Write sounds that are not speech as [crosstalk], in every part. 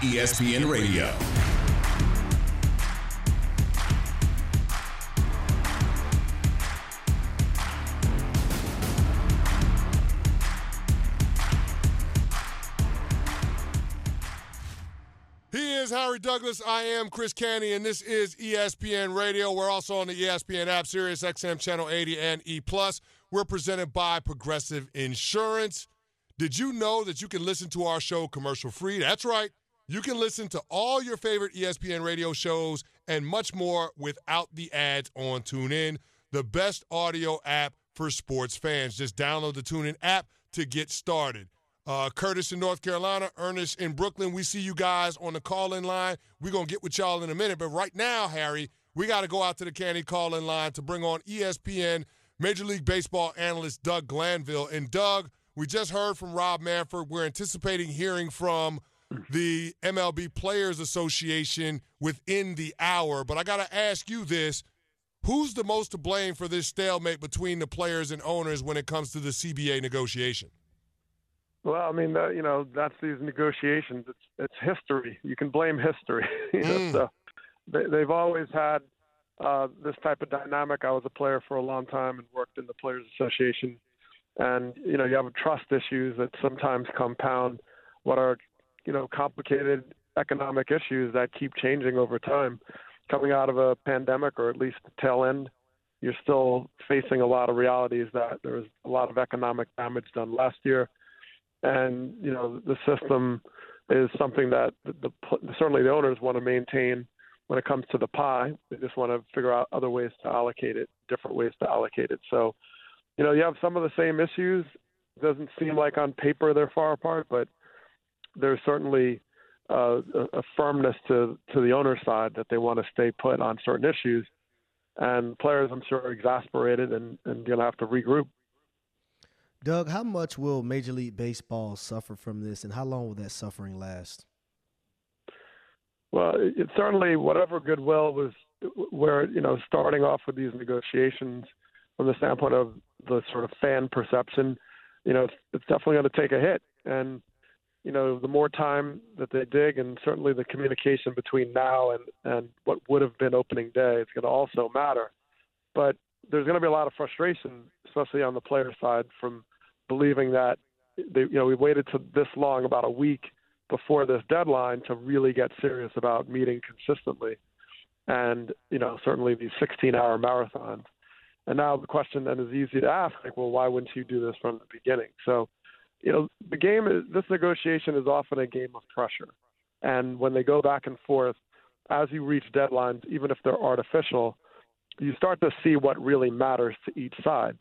ESPN Radio. He is Harry Douglas. I am Chris Canty, and this is ESPN Radio. We're also on the ESPN app, Sirius XM Channel 80 and E. We're presented by Progressive Insurance. Did you know that you can listen to our show commercial free? That's right. You can listen to all your favorite ESPN radio shows and much more without the ads on TuneIn, the best audio app for sports fans. Just download the TuneIn app to get started. Uh, Curtis in North Carolina, Ernest in Brooklyn. We see you guys on the call in line. We're going to get with y'all in a minute. But right now, Harry, we got to go out to the Canty call in line to bring on ESPN Major League Baseball analyst Doug Glanville. And Doug, we just heard from Rob Manfred. We're anticipating hearing from the MLB Players Association within the hour. But I got to ask you this who's the most to blame for this stalemate between the players and owners when it comes to the CBA negotiation? Well, I mean, uh, you know, that's these negotiations. It's it's history. You can blame history. [laughs] you know, Mm. so they, they've always had uh, this type of dynamic. I was a player for a long time and worked in the Players Association, and you know, you have trust issues that sometimes compound what are you know complicated economic issues that keep changing over time. Coming out of a pandemic, or at least the tail end, you're still facing a lot of realities that there was a lot of economic damage done last year and you know the system is something that the, certainly the owners want to maintain when it comes to the pie. They just want to figure out other ways to allocate it, different ways to allocate it. So, you know, you have some of the same issues. It doesn't seem like on paper they're far apart, but there's certainly uh, a, a firmness to to the owner side that they want to stay put on certain issues. And players, I'm sure, are exasperated and, and going to have to regroup. Doug, how much will Major League Baseball suffer from this, and how long will that suffering last? Well, it, it certainly whatever goodwill was where you know starting off with these negotiations from the standpoint of the sort of fan perception, you know, it's, it's definitely going to take a hit. And you know, the more time that they dig, and certainly the communication between now and and what would have been opening day, it's going to also matter. But there's going to be a lot of frustration, especially on the player side, from believing that they, you know we waited to this long, about a week before this deadline, to really get serious about meeting consistently, and you know certainly these 16-hour marathons. And now the question then is easy to ask, like, well, why wouldn't you do this from the beginning? So, you know, the game is this negotiation is often a game of pressure, and when they go back and forth, as you reach deadlines, even if they're artificial, you start to see what really matters to each side.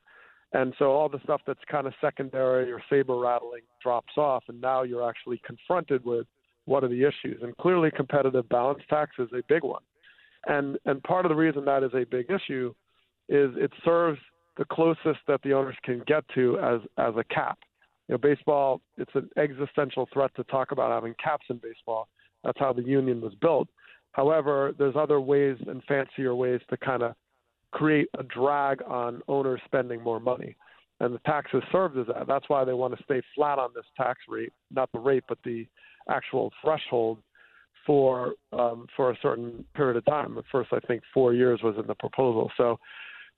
And so all the stuff that's kind of secondary or saber rattling drops off, and now you're actually confronted with what are the issues. And clearly, competitive balance tax is a big one. And and part of the reason that is a big issue is it serves the closest that the owners can get to as as a cap. You know, baseball it's an existential threat to talk about having caps in baseball. That's how the union was built. However, there's other ways and fancier ways to kind of create a drag on owners spending more money. And the taxes served as that. That's why they want to stay flat on this tax rate, not the rate, but the actual threshold for um, for a certain period of time. At first, I think four years was in the proposal. So,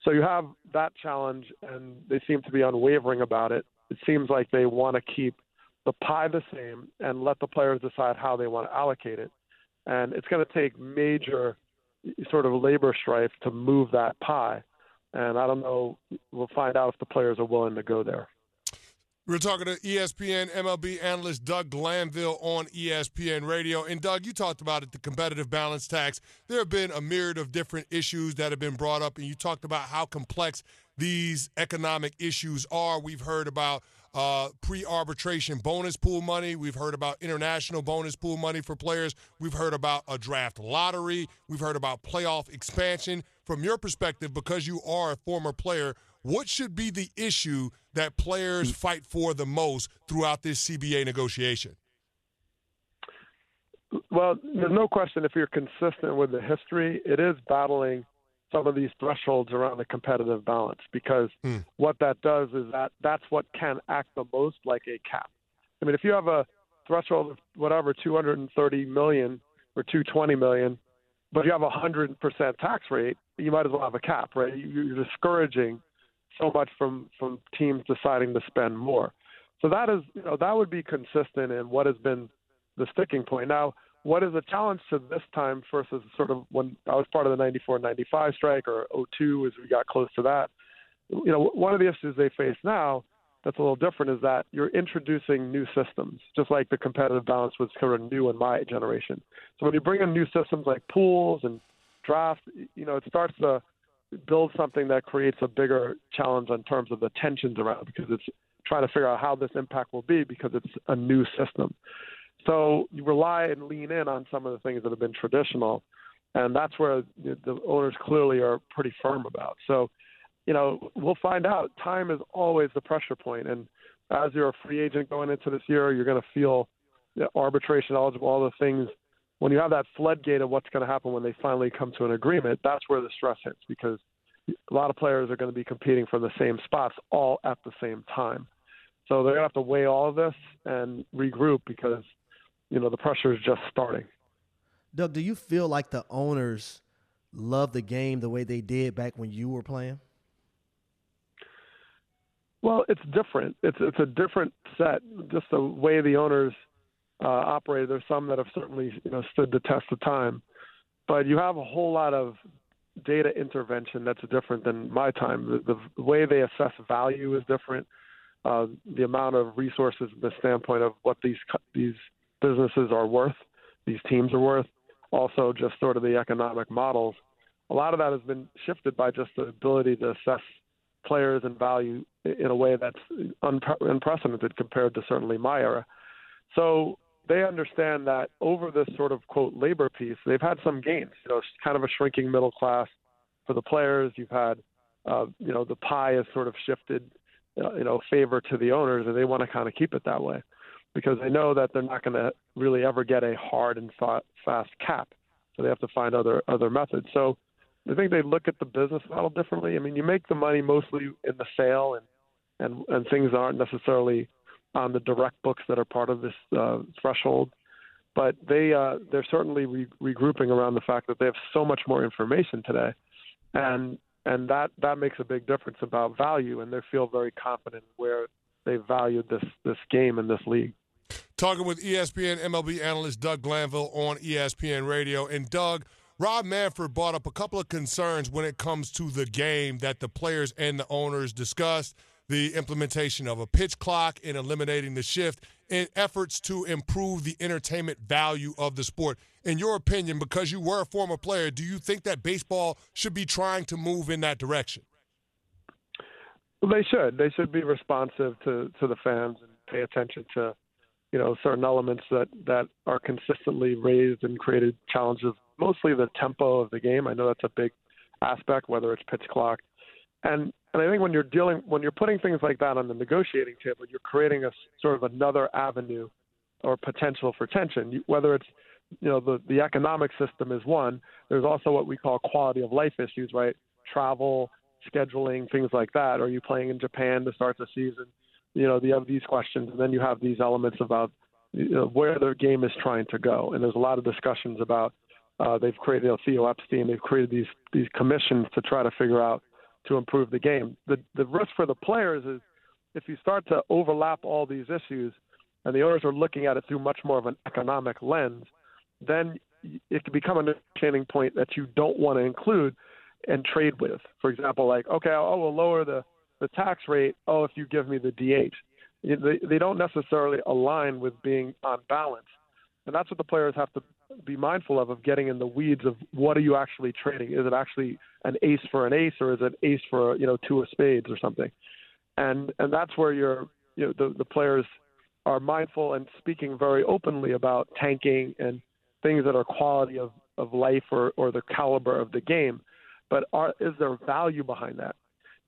so you have that challenge, and they seem to be unwavering about it. It seems like they want to keep the pie the same and let the players decide how they want to allocate it. And it's going to take major sort of labor strife to move that pie. And I don't know. We'll find out if the players are willing to go there. We're talking to ESPN MLB analyst Doug Glanville on ESPN Radio. And Doug, you talked about it, the competitive balance tax. There have been a myriad of different issues that have been brought up, and you talked about how complex these economic issues are. We've heard about uh, pre arbitration bonus pool money. We've heard about international bonus pool money for players. We've heard about a draft lottery. We've heard about playoff expansion. From your perspective, because you are a former player, what should be the issue that players fight for the most throughout this CBA negotiation? Well, there's no question if you're consistent with the history, it is battling some of these thresholds around the competitive balance because Hmm. what that does is that that's what can act the most like a cap. I mean, if you have a threshold of whatever 230 million or 220 million, but you have a hundred percent tax rate, you might as well have a cap, right? You're discouraging so much from from teams deciding to spend more. So that is, you know, that would be consistent in what has been the sticking point. Now, what is the challenge to this time versus sort of when I was part of the 94 95 strike or 02 as we got close to that? You know, one of the issues they face now that's a little different is that you're introducing new systems, just like the competitive balance was sort of new in my generation. So when you bring in new systems like pools and drafts, you know, it starts to build something that creates a bigger challenge in terms of the tensions around because it's trying to figure out how this impact will be because it's a new system. So you rely and lean in on some of the things that have been traditional, and that's where the, owners clearly are pretty firm about. So, you know, we'll find out. Time is always the pressure point, and as you're a free agent going into this year, you're going to feel arbitration eligible, all the things. When you have that floodgate of what's going to happen when they finally come to an agreement, that's where the stress hits because a lot of players are going to be competing for the same spots all at the same time. So they're going to have to weigh all of this and regroup because you know the pressure is just starting. Doug, do you feel like the owners love the game the way they did back when you were playing? Well, it's different. It's it's a different set. Just the way the owners uh, operate. There's some that have certainly you know stood the test of time, but you have a whole lot of data intervention that's different than my time. The, the way they assess value is different. Uh, the amount of resources, the standpoint of what these these businesses are worth, these teams are worth, also just sort of the economic models. A lot of that has been shifted by just the ability to assess players and value in a way that's unprecedented compared to certainly my era. So they understand that over this sort of quote labor piece, they've had some gains. You know, it's kind of a shrinking middle class for the players. You've had, uh, you know, the pie has sort of shifted, uh, you know, favor to the owners, and they want to kind of keep it that way because they know that they're not going to really ever get a hard and fast cap. So they have to find other other methods. So I think they look at the business model differently. I mean, you make the money mostly in the sale, and and and things aren't necessarily on the direct books that are part of this uh, threshold. But they uh, they're certainly re- regrouping around the fact that they have so much more information today, and and that that makes a big difference about value, and they feel very confident where they valued this this game and this league. Talking with ESPN MLB analyst Doug Glanville on ESPN Radio. And Doug, Rob Manfred brought up a couple of concerns when it comes to the game that the players and the owners discussed the implementation of a pitch clock and eliminating the shift in efforts to improve the entertainment value of the sport. In your opinion, because you were a former player, do you think that baseball should be trying to move in that direction? Well, they should. They should be responsive to, to the fans and pay attention to you know certain elements that that are consistently raised and created challenges. Mostly the tempo of the game. I know that's a big aspect, whether it's pitch clock, and and I think when you're dealing when you're putting things like that on the negotiating table, you're creating a sort of another avenue or potential for tension. Whether it's you know the the economic system is one. There's also what we call quality of life issues, right? Travel, scheduling, things like that. Are you playing in Japan to start the season? you know, you have these questions, and then you have these elements about you know, where the game is trying to go. And there's a lot of discussions about uh, they've created you know, Theo Epstein, they've created these these commissions to try to figure out to improve the game. The the risk for the players is if you start to overlap all these issues, and the owners are looking at it through much more of an economic lens, then it can become an understanding point that you don't want to include and trade with. For example, like okay, oh, we'll lower the the tax rate, oh, if you give me the DH. They, they don't necessarily align with being on balance. And that's what the players have to be mindful of, of getting in the weeds of what are you actually trading? Is it actually an ace for an ace or is it ace for, you know, two of spades or something? And, and that's where you're, you know, the, the players are mindful and speaking very openly about tanking and things that are quality of, of life or, or the caliber of the game. But are, is there value behind that?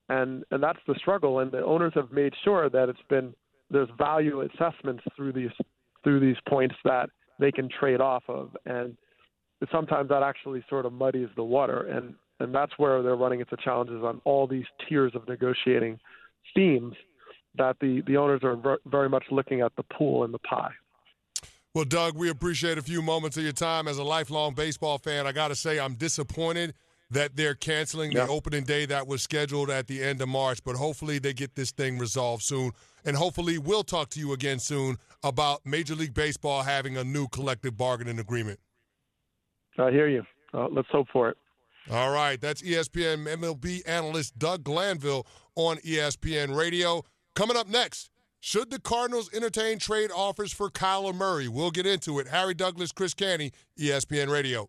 and and that's the struggle. And the owners have made sure that it's been there's value assessments through these through these points that they can trade off of, and sometimes that actually sort of muddies the water, and and that's where they're running into challenges on all these tiers of negotiating themes that the the owners are very much looking at the pool and the pie. Well, Doug, we appreciate a few moments of your time as a lifelong baseball fan. I got to say, I'm disappointed that they're canceling the opening day that was scheduled at the end of March, but hopefully they get this thing resolved soon. And hopefully we'll talk to you again soon about Major League Baseball having a new collective bargaining agreement. I hear you. Uh, let's hope for it. All right. That's ESPN MLB analyst Doug Glanville on ESPN Radio. Coming up next, should the Cardinals entertain trade offers for Kyler Murray? We'll get into it. Harry Douglas, Chris Canty, ESPN Radio.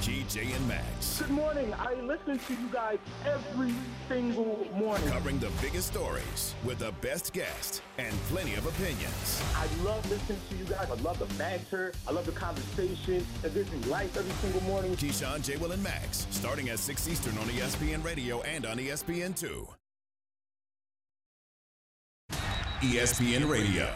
GJ and Max. Good morning. I listen to you guys every single morning. Covering the biggest stories with the best guests and plenty of opinions. I love listening to you guys. I love the banter. I love the conversation. It gives me life every single morning. Keyshawn, J. Will, and Max, starting at 6 Eastern on ESPN Radio and on ESPN2. ESPN Radio.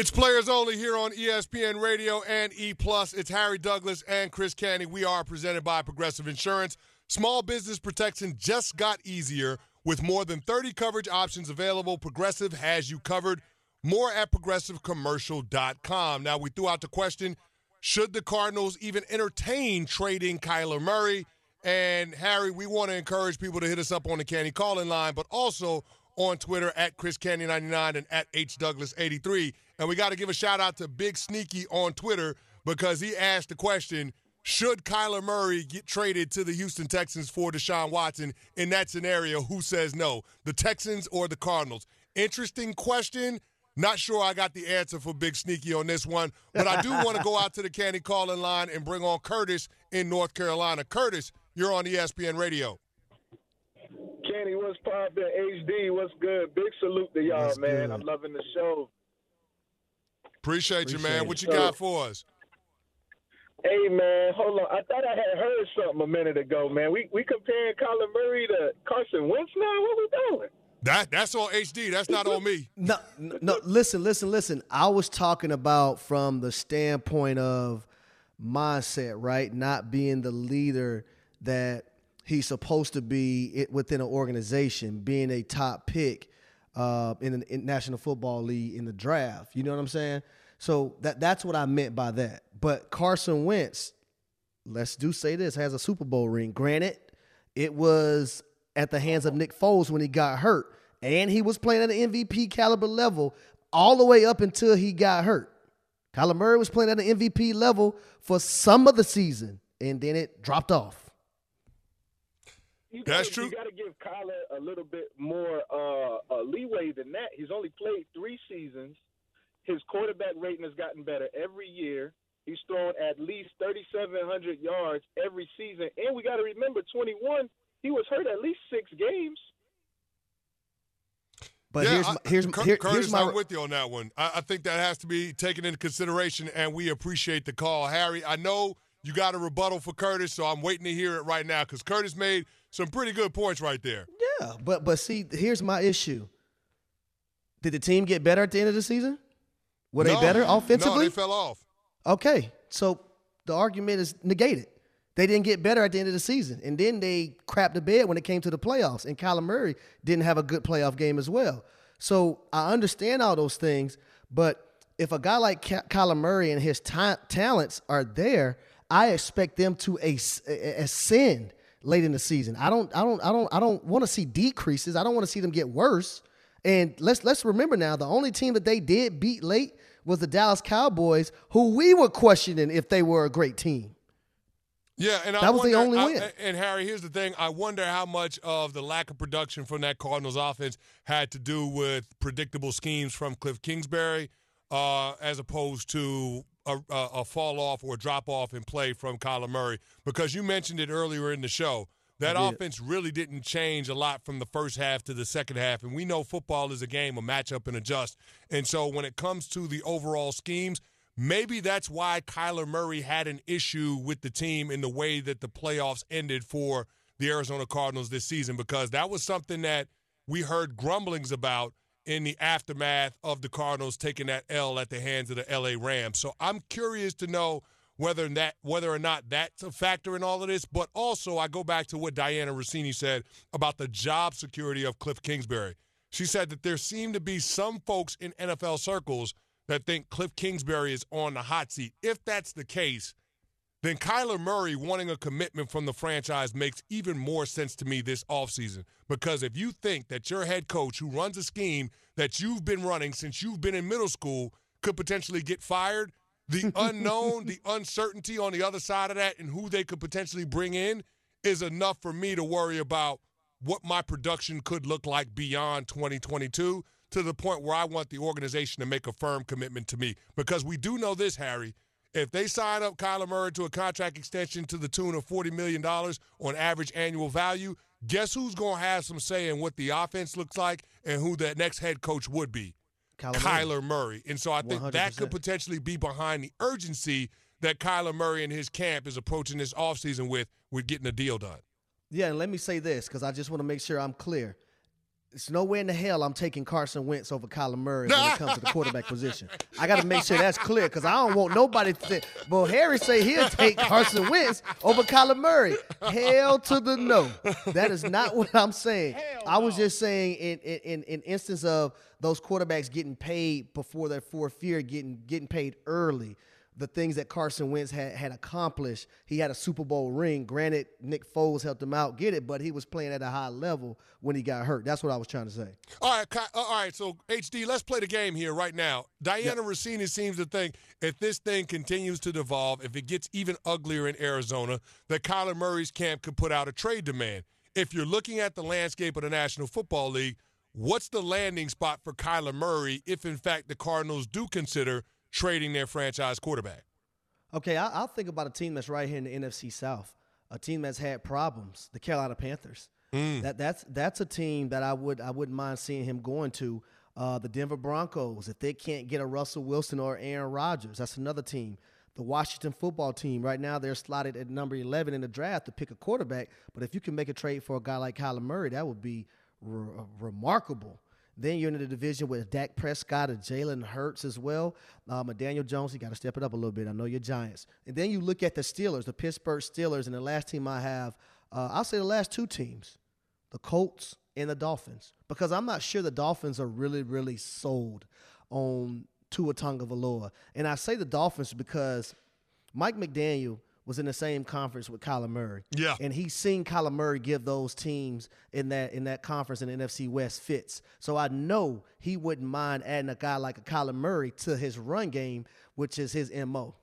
It's players only here on ESPN Radio and E Plus. It's Harry Douglas and Chris Canty. We are presented by Progressive Insurance. Small business protection just got easier with more than 30 coverage options available. Progressive has you covered. More at progressivecommercial.com. Now we threw out the question: Should the Cardinals even entertain trading Kyler Murray? And Harry, we want to encourage people to hit us up on the Canty calling line, but also on Twitter at Chris Canty99 and at H Douglas83. And we got to give a shout out to Big Sneaky on Twitter because he asked the question Should Kyler Murray get traded to the Houston Texans for Deshaun Watson? In that scenario, who says no, the Texans or the Cardinals? Interesting question. Not sure I got the answer for Big Sneaky on this one, but I do want to go out to the Canty calling line and bring on Curtis in North Carolina. Curtis, you're on ESPN Radio. Kenny, what's poppin'? HD, what's good? Big salute to y'all, What's man. good? I'm loving the show. Appreciate, you, man. Appreciate What you got for us? Hey, man, hold on. I thought I had heard something a minute ago, man. We we comparing Kyler Murray to Carson Wentz now. What we doing? That that's on HD. That's not on me. No, no. Listen, listen, listen. I was talking about from the standpoint of mindset, right? Not being the leader that he's supposed to be within an organization, being a top pick uh, in the National Football League in the draft. You know what I'm saying? So that that's what I meant by that. But Carson Wentz, let's do say this, has a Super Bowl ring. Granted, it was at the hands of Nick Foles when he got hurt, and he was playing at an MVP caliber level all the way up until he got hurt. Kyler Murray was playing at an MVP level for some of the season, and then it dropped off. You That's gotta, true. You got to give Kyler a little bit more uh, uh, leeway than that. He's only played three seasons. His quarterback rating has gotten better every year. He's thrown at least 3,700 yards every season. And we got to remember, 21, he was hurt at least six games. But yeah, here's I- my, here's Cur- here- Curtis, here's my I'm with you on that one. I, I think that has to be taken into consideration, and we appreciate the call, Harry. I know you got a rebuttal for Curtis, so I'm waiting to hear it right now because Curtis made some pretty good points right there. yeah. But but see, here's my issue. Did the team get better at the end of the season? Were they No, better No, offensively? they fell off. Okay, so the argument is negated. They didn't get better at the end of the season, and then they crapped the bed when it came to the playoffs. And Kyler Murray didn't have a good playoff game as well. So I understand all those things, but if a guy like Ky- Kyler Murray and his ta- talents are there, I expect them to as- ascend late in the season. I don't, I don't, I don't, I don't want to see decreases. I don't want to see them get worse. And let's let's remember now, the only team that they did beat late was the Dallas Cowboys, who we were questioning if they were a great team. Yeah, and I That was the only I- win. and Harry, here's the thing: I wonder how much of the lack of production from that Cardinals offense had to do with predictable schemes from Cliff Kingsbury, uh, as opposed to a, a, a fall off or drop off in play from Kyler Murray. Because you mentioned it earlier in the show, that offense really didn't change a lot from the first half to the second half, and we know football is a game of match up and adjust. And so when it comes to the overall schemes. Maybe that's why Kyler Murray had an issue with the team in the way that the playoffs ended for the Arizona Cardinals this season, because that was something that we heard grumblings about in the aftermath of the Cardinals taking that L at the hands of the LA Rams. So I'm curious to know whether that whether or not that's a factor in all of this. But also I go back to what Dianna Russini said about the job security of Cliff Kingsbury. She said that there seem to be some folks in NFL circles that think Cliff Kingsbury is on the hot seat. If that's the case, then Kyler Murray wanting a commitment from the franchise makes even more sense to me this offseason. Because if you think that your head coach, who runs a scheme that you've been running since you've been in middle school, could potentially get fired, the [laughs] unknown, the uncertainty on the other side of that, and who they could potentially bring in is enough for me to worry about what my production could look like beyond 2022 to the point where I want the organization to make a firm commitment to me. Because we do know this, Harry. If they sign up Kyler Murray to a contract extension to the tune of $40 million on average annual value, guess who's going to have some say in what the offense looks like and who that next head coach would be? Kyler, Kyler Murray. And so I think 100%. that could potentially be behind the urgency that Kyler Murray and his camp is approaching this offseason with, with getting a deal done. Yeah, and let me say this because I just want to make sure I'm clear. It's nowhere in the hell I'm taking Carson Wentz over Kyler Murray when it comes to the quarterback [laughs] position. I got to make sure that's clear because I don't want nobody to think. Well, Harry say he'll take Carson Wentz over Kyler Murray. Hell to the no. That is not what I'm saying. I was just saying in in, in in instance of those quarterbacks getting paid before their fourth year, getting getting paid early the things that Carson Wentz had, had accomplished. He had a Super Bowl ring. Granted, Nick Foles helped him out get it, but he was playing at a high level when he got hurt. That's what I was trying to say. All right, uh, all right. So HD, let's play the game here right now. Dianna Russini seems to think if this thing continues to devolve, if it gets even uglier in Arizona, that Kyler Murray's camp could put out a trade demand. If you're looking at the landscape of the National Football League, what's the landing spot for Kyler Murray if, in fact, the Cardinals do consider trading their franchise quarterback? Okay, I, I'll think about a team that's right here in the NFC South, a team that's had problems, the Carolina Panthers. That that's that's a team that I would I wouldn't mind seeing him going to. Uh, the Denver Broncos, if they can't get a Russell Wilson or Aaron Rodgers, that's another team. The Washington football team, right now they're slotted at number 11 in the draft to pick a quarterback. But if you can make a trade for a guy like Kyler Murray, that would be re- remarkable. Then you're in the division with Dak Prescott and Jalen Hurts as well. Um, Daniel Jones, you got to step it up a little bit. I know you're Giants. And then you look at the Steelers, the Pittsburgh Steelers, and the last team I have, uh, I'll say the last two teams, the Colts and the Dolphins, because I'm not sure the Dolphins are really, really sold on Tua Tagovailoa. And I say the Dolphins because Mike McDaniel was in the same conference with Kyler Murray. Yeah. And he's seen Kyler Murray give those teams in that in that conference in the NFC West fits. So I know he wouldn't mind adding a guy like a Kyler Murray to his run game, which is his MO.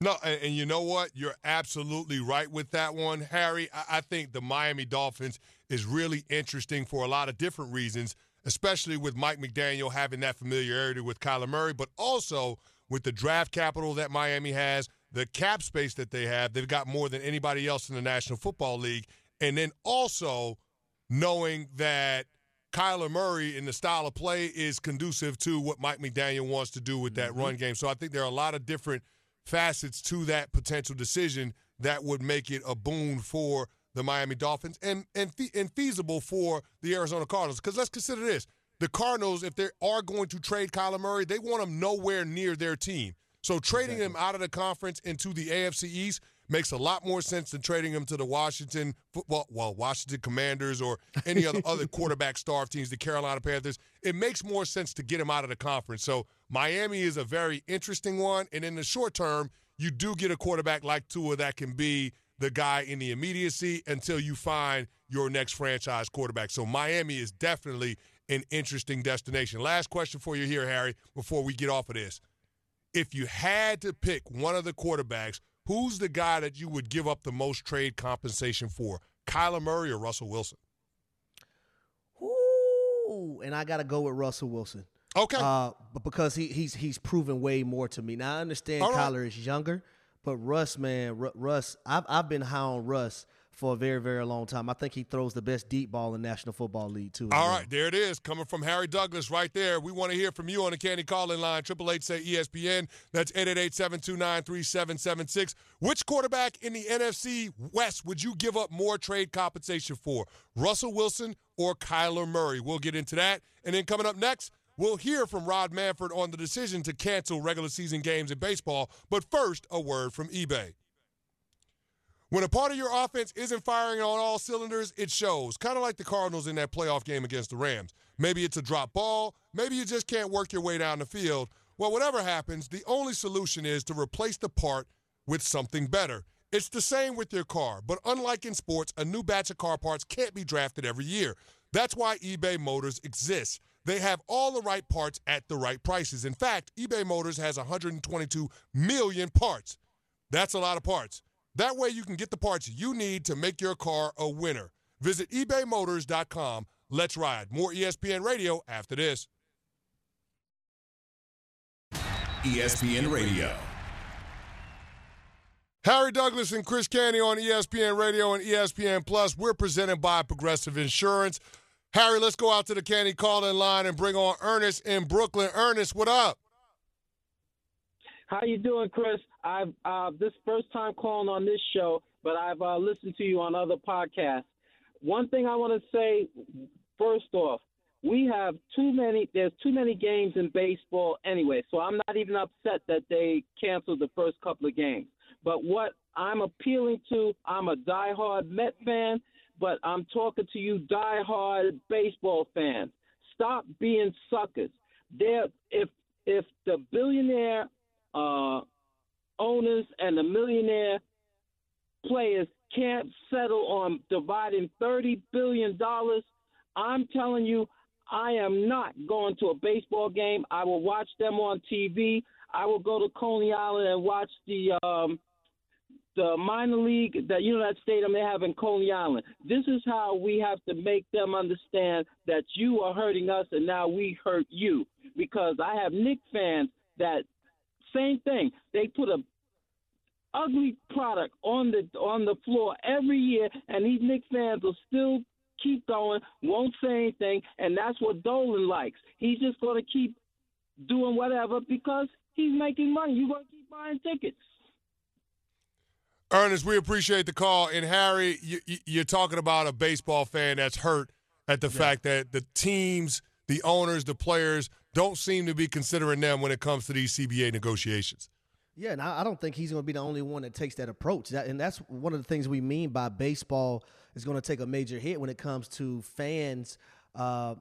No, and, and you know what? You're absolutely right with that one, Harry. I, I think the Miami Dolphins is really interesting for a lot of different reasons, especially with Mike McDaniel having that familiarity with Kyler Murray, but also with the draft capital that Miami has, the cap space that they have. They've got more than anybody else in the National Football League. And then also knowing that Kyler Murray in the style of play is conducive to what Mike McDaniel wants to do with that mm-hmm. run game. So I think there are a lot of different facets to that potential decision that would make it a boon for the Miami Dolphins and and, fe- and feasible for the Arizona Cardinals. Because let's consider this: the Cardinals, if they are going to trade Kyler Murray, they want him nowhere near their team. So trading him out of the conference into the AFC East makes a lot more sense than trading him to the Washington football, well, Washington Commanders or any other other [laughs] quarterback starved teams, the Carolina Panthers. It makes more sense to get him out of the conference. So Miami is a very interesting one, and in the short term, you do get a quarterback like Tua that can be the guy in the immediacy until you find your next franchise quarterback. So Miami is definitely an interesting destination. Last question for you here, Harry, before we get off of this. If you had to pick one of the quarterbacks, who's the guy that you would give up the most trade compensation for? Kyler Murray or Russell Wilson? Ooh, and I got to go with Russell Wilson. Okay. Uh, but because he he's he's proven way more to me. Now I understand All right. Kyler is younger, but Russ, man, Ru- Russ, I've I've been high on Russ for a very very long time. I think he throws the best deep ball in National Football League too. All right, there it is, coming from Harry Douglas right there. We want to hear from you on the Canty Calling line, Triple Eight say ESPN. That's 888-729-3776. Which quarterback in the NFC West would you give up more trade compensation for? Russell Wilson or Kyler Murray? We'll get into that. And then coming up next, we'll hear from Rob Manfred on the decision to cancel regular season games in baseball. But first, a word from eBay. When a part of your offense isn't firing on all cylinders, it shows. Kind of like the Cardinals in that playoff game against the Rams. Maybe it's a drop ball. Maybe you just can't work your way down the field. Well, whatever happens, the only solution is to replace the part with something better. It's the same with your car, but unlike in sports, a new batch of car parts can't be drafted every year. That's why eBay Motors exists. They have all the right parts at the right prices. In fact, eBay Motors has 122 million parts. That's a lot of parts. That way you can get the parts you need to make your car a winner. Visit ebaymotors.com. Let's ride. More ESPN Radio after this. ESPN Radio. Harry Douglas and Chris Canty on ESPN Radio and ESPN Plus. We're presented by Progressive Insurance. Harry, let's go out to the Canty call-in line and bring on Ernest in Brooklyn. Ernest, what up? How you doing, Chris? I've uh, this first time calling on this show, but I've uh, listened to you on other podcasts. One thing I want to say, first off, we have too many. There's too many games in baseball anyway, so I'm not even upset that they canceled the first couple of games. But what I'm appealing to, I'm a diehard Met fan, but I'm talking to you diehard baseball fans. Stop being suckers. There, if if the billionaire uh, owners and the millionaire players can't settle on dividing thirty billion dollars, I'm telling you, I am not going to a baseball game. I will watch them on TV. I will go to Coney Island and watch the um, the minor league that you know that stadium they have in Coney Island. This is how we have to make them understand that you are hurting us and now we hurt you. Because I have Knick fans that same thing. They put a ugly product on the on the floor every year, and these Knick fans will still keep going, won't say anything, and that's what Dolan likes. He's just going to keep doing whatever because he's making money. You're going to keep buying tickets. Ernest, we appreciate the call. And Harry, you, are talking about a baseball fan that's hurt at the yeah. fact that the teams, the owners, the players don't seem to be considering them when it comes to these CBA negotiations. Yeah, and I don't think he's going to be the only one that takes that approach. That, and that's one of the things we mean by baseball is going to take a major hit when it comes to fans uh,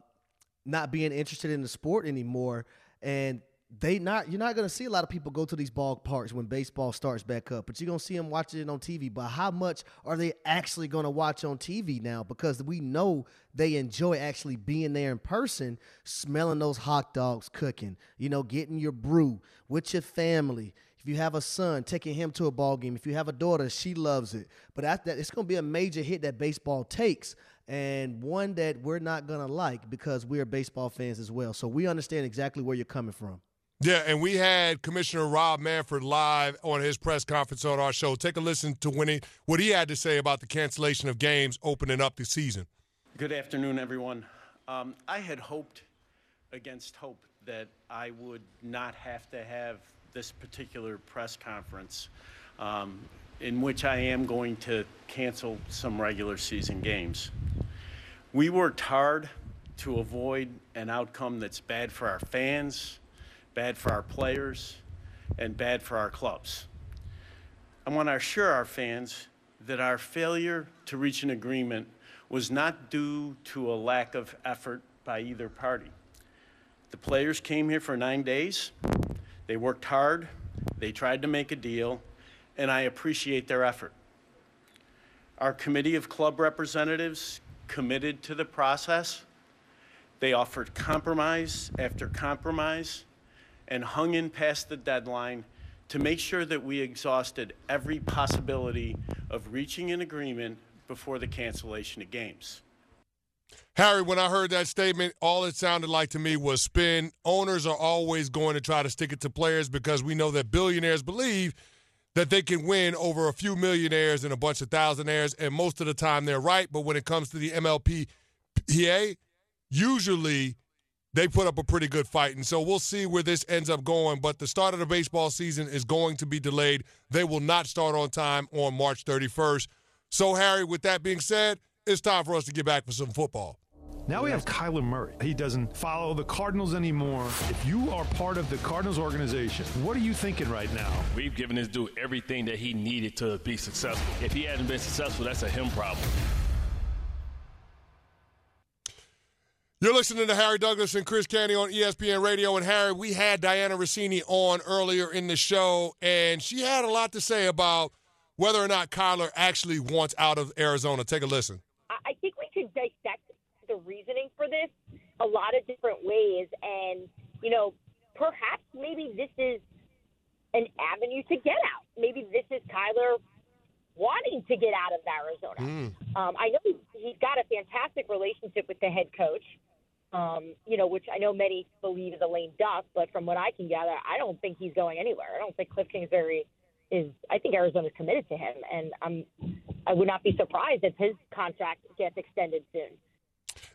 not being interested in the sport anymore. And they not you're not to see a lot of people go to these ballparks when baseball starts back up, but you're to see them watching it on TV. But how much are they actually to watch on TV now? Because we know they enjoy actually being there in person, smelling those hot dogs cooking, you know, getting your brew with your family. If you have a son, taking him to a ball game. If you have a daughter, she loves it. But that, it's to be a major hit that baseball takes and one that we're not to like because we're baseball fans as well. So we understand exactly where you're coming from. Yeah, and we had Commissioner Rob Manfred live on his press conference on our show. Take a listen to when he, what he had to say about the cancellation of games opening up the season. Good afternoon, everyone. Um, I had hoped against hope that I would not have to have this particular press conference um, in which I am going to cancel some regular season games. We worked hard to avoid an outcome that's bad for our fans bad for our players, and bad for our clubs. I want to assure our fans that our failure to reach an agreement was not due to a lack of effort by either party. The players came here for nine days. They worked hard. They tried to make a deal, and I appreciate their effort. Our committee of club representatives committed to the process. They offered compromise after compromise and hung in past the deadline to make sure that we exhausted every possibility of reaching an agreement before the cancellation of games. Harry, when I heard that statement, all it sounded like to me was spin. Owners are always going to try to stick it to players because we know that billionaires believe that they can win over a few millionaires and a bunch of thousandaires, and most of the time they're right. But when it comes to the MLBPA, usually they put up a pretty good fight. And so we'll see where this ends up going. But the start of the baseball season is going to be delayed. They will not start on time on March 31st. So, Harry, with that being said, it's time for us to get back for some football. Now we have Kyler Murray. He doesn't follow the Cardinals anymore. If you are part of the Cardinals organization, what are you thinking right now? We've given this dude everything that he needed to be successful. If he hasn't been successful, that's a him problem. You're listening to Harry Douglas and Chris Canty on ESPN Radio. And Harry, we had Dianna Russini on earlier in the show, and she had a lot to say about whether or not Kyler actually wants out of Arizona. Take a listen. I think we could dissect the reasoning for this a lot of different ways. And, you know, perhaps maybe this is an avenue to get out. Maybe this is Kyler wanting to get out of Arizona. Mm. Um, I know he's got a fantastic relationship with the head coach, um, you know, which I know many believe is a lame duck, but from what I can gather, I don't think he's going anywhere. I don't think Cliff Kingsbury is. I think Arizona's committed to him, and I'm. I would not be surprised if his contract gets extended soon.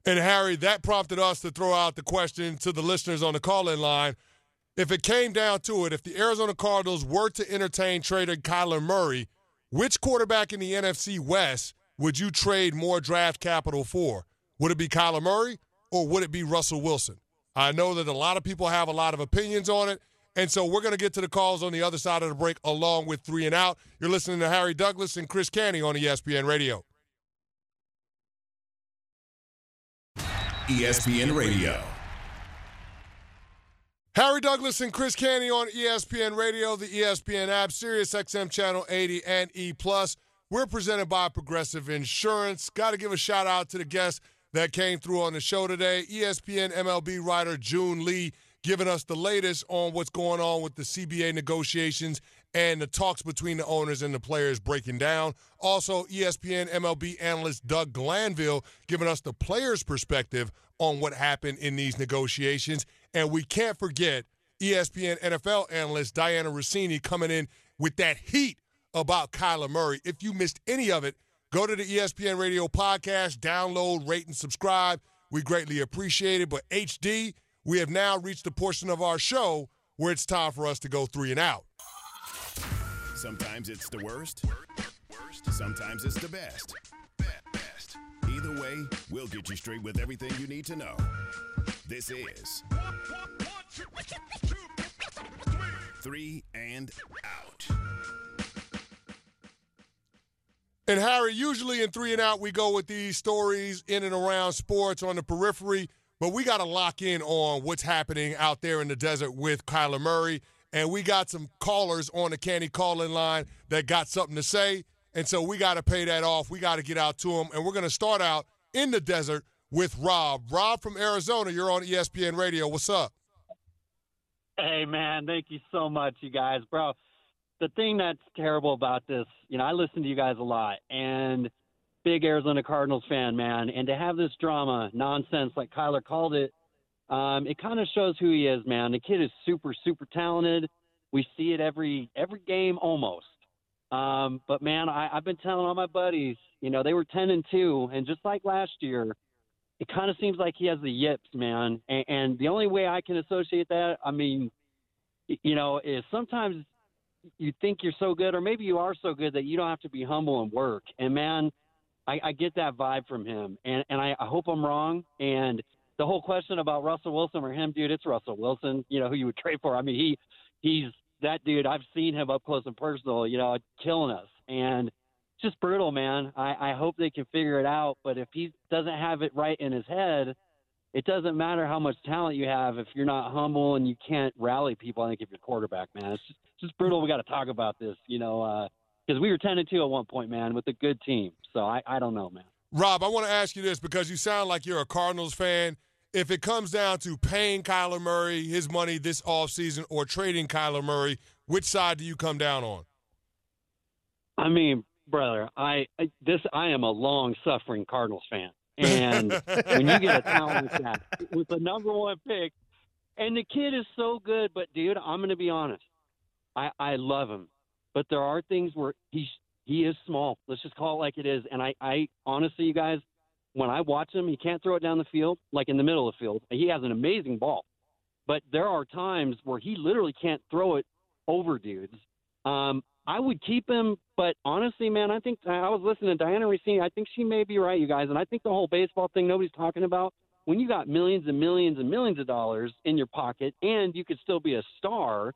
And Harry, that prompted us to throw out the question to the listeners on the call-in line. If it came down to it, if the Arizona Cardinals were to entertain trading Kyler Murray, which quarterback in the NFC West would you trade more draft capital for? Would it be Kyler Murray or would it be Russell Wilson? I know that a lot of people have a lot of opinions on it. And so we're going to get to the calls on the other side of the break along with three and out. You're listening to Harry Douglas and Chris Canty on ESPN Radio. ESPN Radio. Harry Douglas and Chris Canty on ESPN Radio, the ESPN app, Sirius XM Channel 80 and E Plus. We're presented by Progressive Insurance. Got to give a shout out to the guests that came through on the show today. ESPN MLB writer Joon Lee giving us the latest on what's going on with the CBA negotiations and the talks between the owners and the players breaking down. Also, ESPN MLB analyst Doug Glanville giving us the players' perspective on what happened in these negotiations. And we can't forget ESPN NFL analyst Dianna Russini coming in with that heat about Kyler Murray. If you missed any of it, go to the ESPN Radio podcast, download, rate, and subscribe. We greatly appreciate it. But HD, we have now reached the portion of our show where it's time for us to go three and out. Sometimes it's the worst. Sometimes it's the best. Either way, we'll get you straight with everything you need to know. This is Three and Out. And Harry, usually in three and out, we go with these stories in and around sports on the periphery, but we got to lock in on what's happening out there in the desert with Kyler Murray. And we got some callers on the Canty calling line that got something to say. And so we got to pay that off. We got to get out to them. And we're going to start out in the desert with Rob. Rob from Arizona, you're on ESPN Radio. What's up? Hey, man, thank you so much, you guys. Bro, the thing that's terrible about this, you know, I listen to you guys a lot and big Arizona Cardinals fan, man. And to have this drama, nonsense, like Kyler called it, um, it kind of shows who he is, man. The kid is super, super talented. We see it every every game almost. Um, but man, I, I've been telling all my buddies, you know, they were ten and two, and just like last year, it kind of seems like he has the yips, man. And, and the only way I can associate that, I mean, you know, is sometimes you think you're so good, or maybe you are so good that you don't have to be humble and work. And man, I, I get that vibe from him, and and I, I hope I'm wrong. And the whole question about Russell Wilson or him, dude, it's Russell Wilson. You know who you would trade for. I mean, he he's that dude. I've seen him up close and personal. You know, killing us, and just brutal, man. I, I hope they can figure it out. But if he doesn't have it right in his head, it doesn't matter how much talent you have if you're not humble and you can't rally people. I think if you're quarterback, man, it's just, it's just brutal. We got to talk about this, you know, uh, because we were ten and two at one point, man, with a good team. So I, I don't know, man. Rob, I want to ask you this because you sound like you're a Cardinals fan. If it comes down to paying Kyler Murray his money this offseason or trading Kyler Murray, which side do you come down on? I mean, brother, I, I this I am a long suffering Cardinals fan, and [laughs] when you get a talent like that with the number one pick, and the kid is so good, but dude, I'm going to be honest, I I love him, but there are things where he's he is small. Let's just call it like it is, and I I honestly, you guys, when I watch him, he can't throw it down the field like in the middle of the field. He has an amazing ball, but there are times where he literally can't throw it over dudes. Um, I would keep him, but honestly, man, I think I was listening to Dianna Russini. I think she may be right, you guys, and I think the whole baseball thing nobody's talking about. When you got millions and millions and millions of dollars in your pocket, and you could still be a star,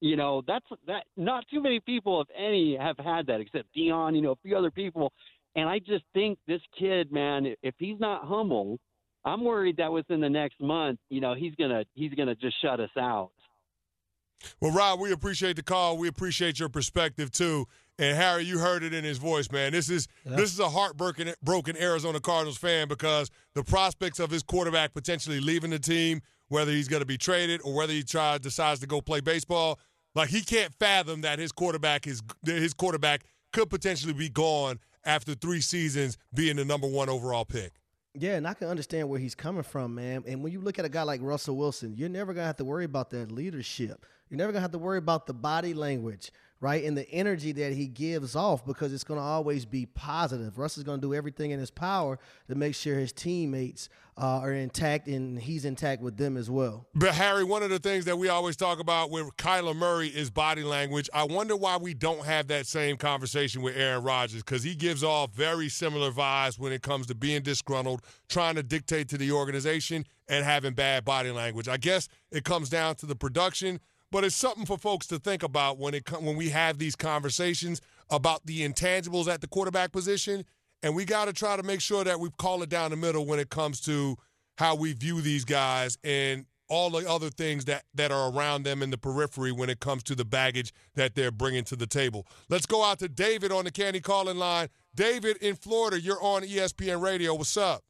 you know that's that. Not too many people, if any, have had that except Deion. You know, a few other people, and I just think this kid, man, if he's not humble, I'm worried that within the next month, you know, he's gonna he's gonna just shut us out. Well, Rob, we appreciate the call. We appreciate your perspective too. And Harry, you heard it in his voice, man. This is yeah. this is a heartbroken broken Arizona Cardinals fan because the prospects of his quarterback potentially leaving the team, whether he's going to be traded or whether he tries decides to go play baseball, like he can't fathom that his quarterback is his quarterback could potentially be gone after three seasons being the number one overall pick. Yeah, and I can understand where he's coming from, man. And when you look at a guy like Russell Wilson, you're never gonna have to worry about that leadership. You're never gonna have to worry about the body language, right? And the energy that he gives off because it's gonna always be positive. Russ is gonna do everything in his power to make sure his teammates uh, are intact and he's intact with them as well. But Harry, one of the things that we always talk about with Kyler Murray is body language. I wonder why we don't have that same conversation with Aaron Rodgers because he gives off very similar vibes when it comes to being disgruntled, trying to dictate to the organization, and having bad body language. I guess it comes down to the production but it's something for folks to think about when it when we have these conversations about the intangibles at the quarterback position, and we got to try to make sure that we call it down the middle when it comes to how we view these guys and all the other things that that are around them in the periphery when it comes to the baggage that they're bringing to the table. Let's go out to David on the Canty calling line. David in Florida, you're on ESPN Radio. What's up?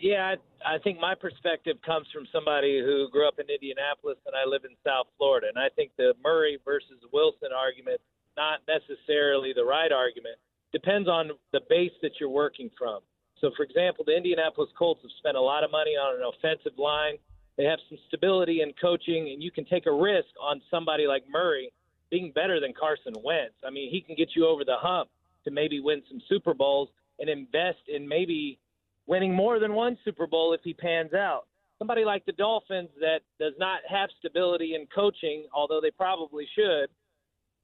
Yeah, I think my perspective comes from somebody who grew up in Indianapolis and I live in South Florida. And I think the Murray versus Wilson argument not necessarily the right argument. Depends on the base that you're working from. So, for example, the Indianapolis Colts have spent a lot of money on an offensive line. They have some stability in coaching, and you can take a risk on somebody like Murray being better than Carson Wentz. I mean, he can get you over the hump to maybe win some Super Bowls and invest in maybe winning more than one Super Bowl if he pans out. Somebody like the Dolphins that does not have stability in coaching, although they probably should,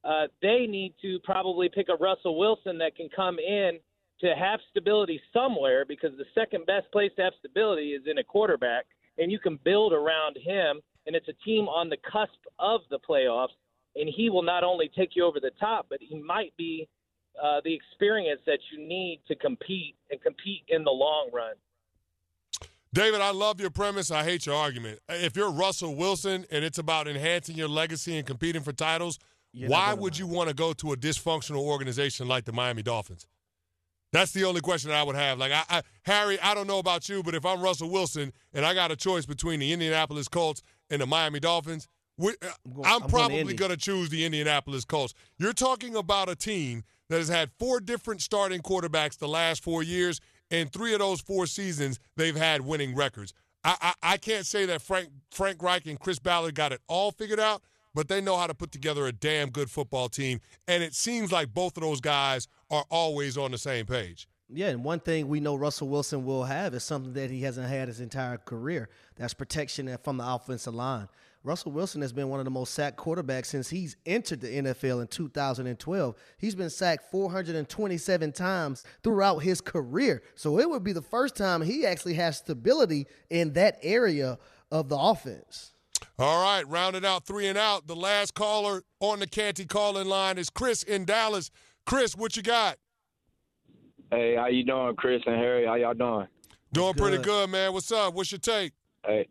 uh, they need to probably pick a Russell Wilson that can come in to have stability somewhere because the second best place to have stability is in a quarterback, and you can build around him. And it's a team on the cusp of the playoffs, and he will not only take you over the top, but he might be uh, the experience that you need to compete and compete in the long run. David, I love your premise. I hate your argument. If you're Russell Wilson and it's about enhancing your legacy and competing for titles, you're why would you want to go to a dysfunctional organization like the Miami Dolphins? That's the only question I would have. Like, I, I, Harry, I don't know about you, but if I'm Russell Wilson and I got a choice between the Indianapolis Colts and the Miami Dolphins, we, I'm, I'm, probably going to choose the Indianapolis Colts. You're talking about a team that has had four different starting quarterbacks the last four years, and three of those four seasons they've had winning records. I, I, I can't say that Frank Frank Reich and Chris Ballard got it all figured out, but they know how to put together a damn good football team, and it seems like both of those guys are always on the same page. Yeah, and one thing we know Russell Wilson will have is something that he hasn't had his entire career. That's protection from the offensive line. Russell Wilson has been one of the most sacked quarterbacks since he's entered the NFL in 2012. He's been sacked 427 times throughout his career. So it would be the first time he actually has stability in that area of the offense. All right, rounded out three and out. The last caller on the Canty calling line is Chris in Dallas. Chris, what you got? Hey, how you doing, Chris and Harry? How y'all doing? Doing good. pretty good, man. What's up? What's your take? Hey,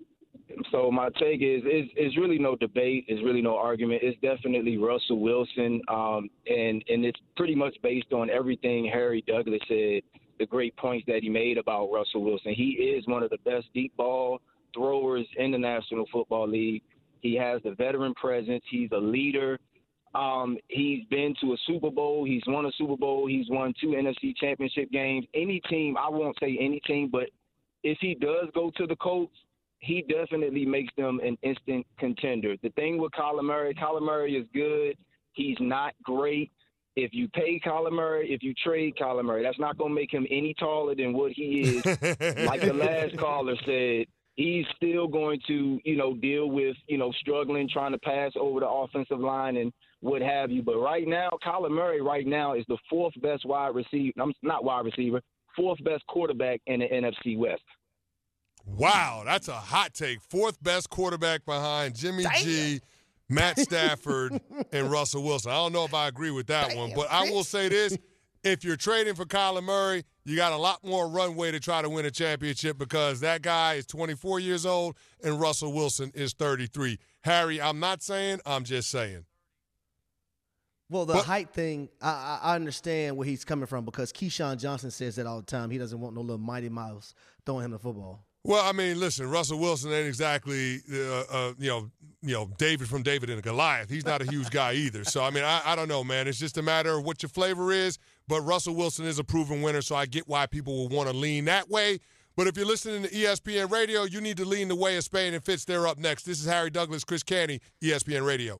so my take is is is really no debate, is really no argument. It's definitely Russell Wilson, um, and and it's pretty much based on everything Harry Douglas said. The great points that he made about Russell Wilson. He is one of the best deep ball throwers in the National Football League. He has the veteran presence. He's a leader. Um, he's been to a Super Bowl. He's won a Super Bowl. He's won two NFC Championship games. Any team, I won't say any team, but if he does go to the Colts, he definitely makes them an instant contender. The thing with Kyler Murray, Kyler Murray is good. He's not great. If you pay Kyler Murray, if you trade Kyler Murray, that's not going to make him any taller than what he is. [laughs] like the last caller said, he's still going to, you know, deal with, you know, struggling, trying to pass over the offensive line and what have you. But right now, Kyler Murray right now is the fourth best wide receiver. I'm not wide receiver, fourth best quarterback in the NFC West. Wow, that's a hot take. Fourth best quarterback behind Jimmy Damn. G, Matt [laughs] Stafford, and Russell Wilson. I don't know if I agree with that Damn, one, but I will say this. if you're trading for Kyler Murray, you got a lot more runway to try to win a championship because that guy is 24 years old and Russell Wilson is 33. Harry, I'm not saying, I'm just saying. Well, the height thing, I, I understand where he's coming from because Keyshawn Johnson says that all the time. He doesn't want no little mighty mouse throwing him the football. Well, I mean, listen, Russell Wilson ain't exactly, uh, uh, you know, you know, David from David and Goliath. He's not a huge guy either. So I mean, I, I don't know, man. It's just a matter of what your flavor is. But Russell Wilson is a proven winner, so I get why people will want to lean that way. But if you're listening to ESPN Radio, you need to lean the way of Spain and Fitz. They're up next. This is Harry Douglas, Chris Canty, ESPN Radio.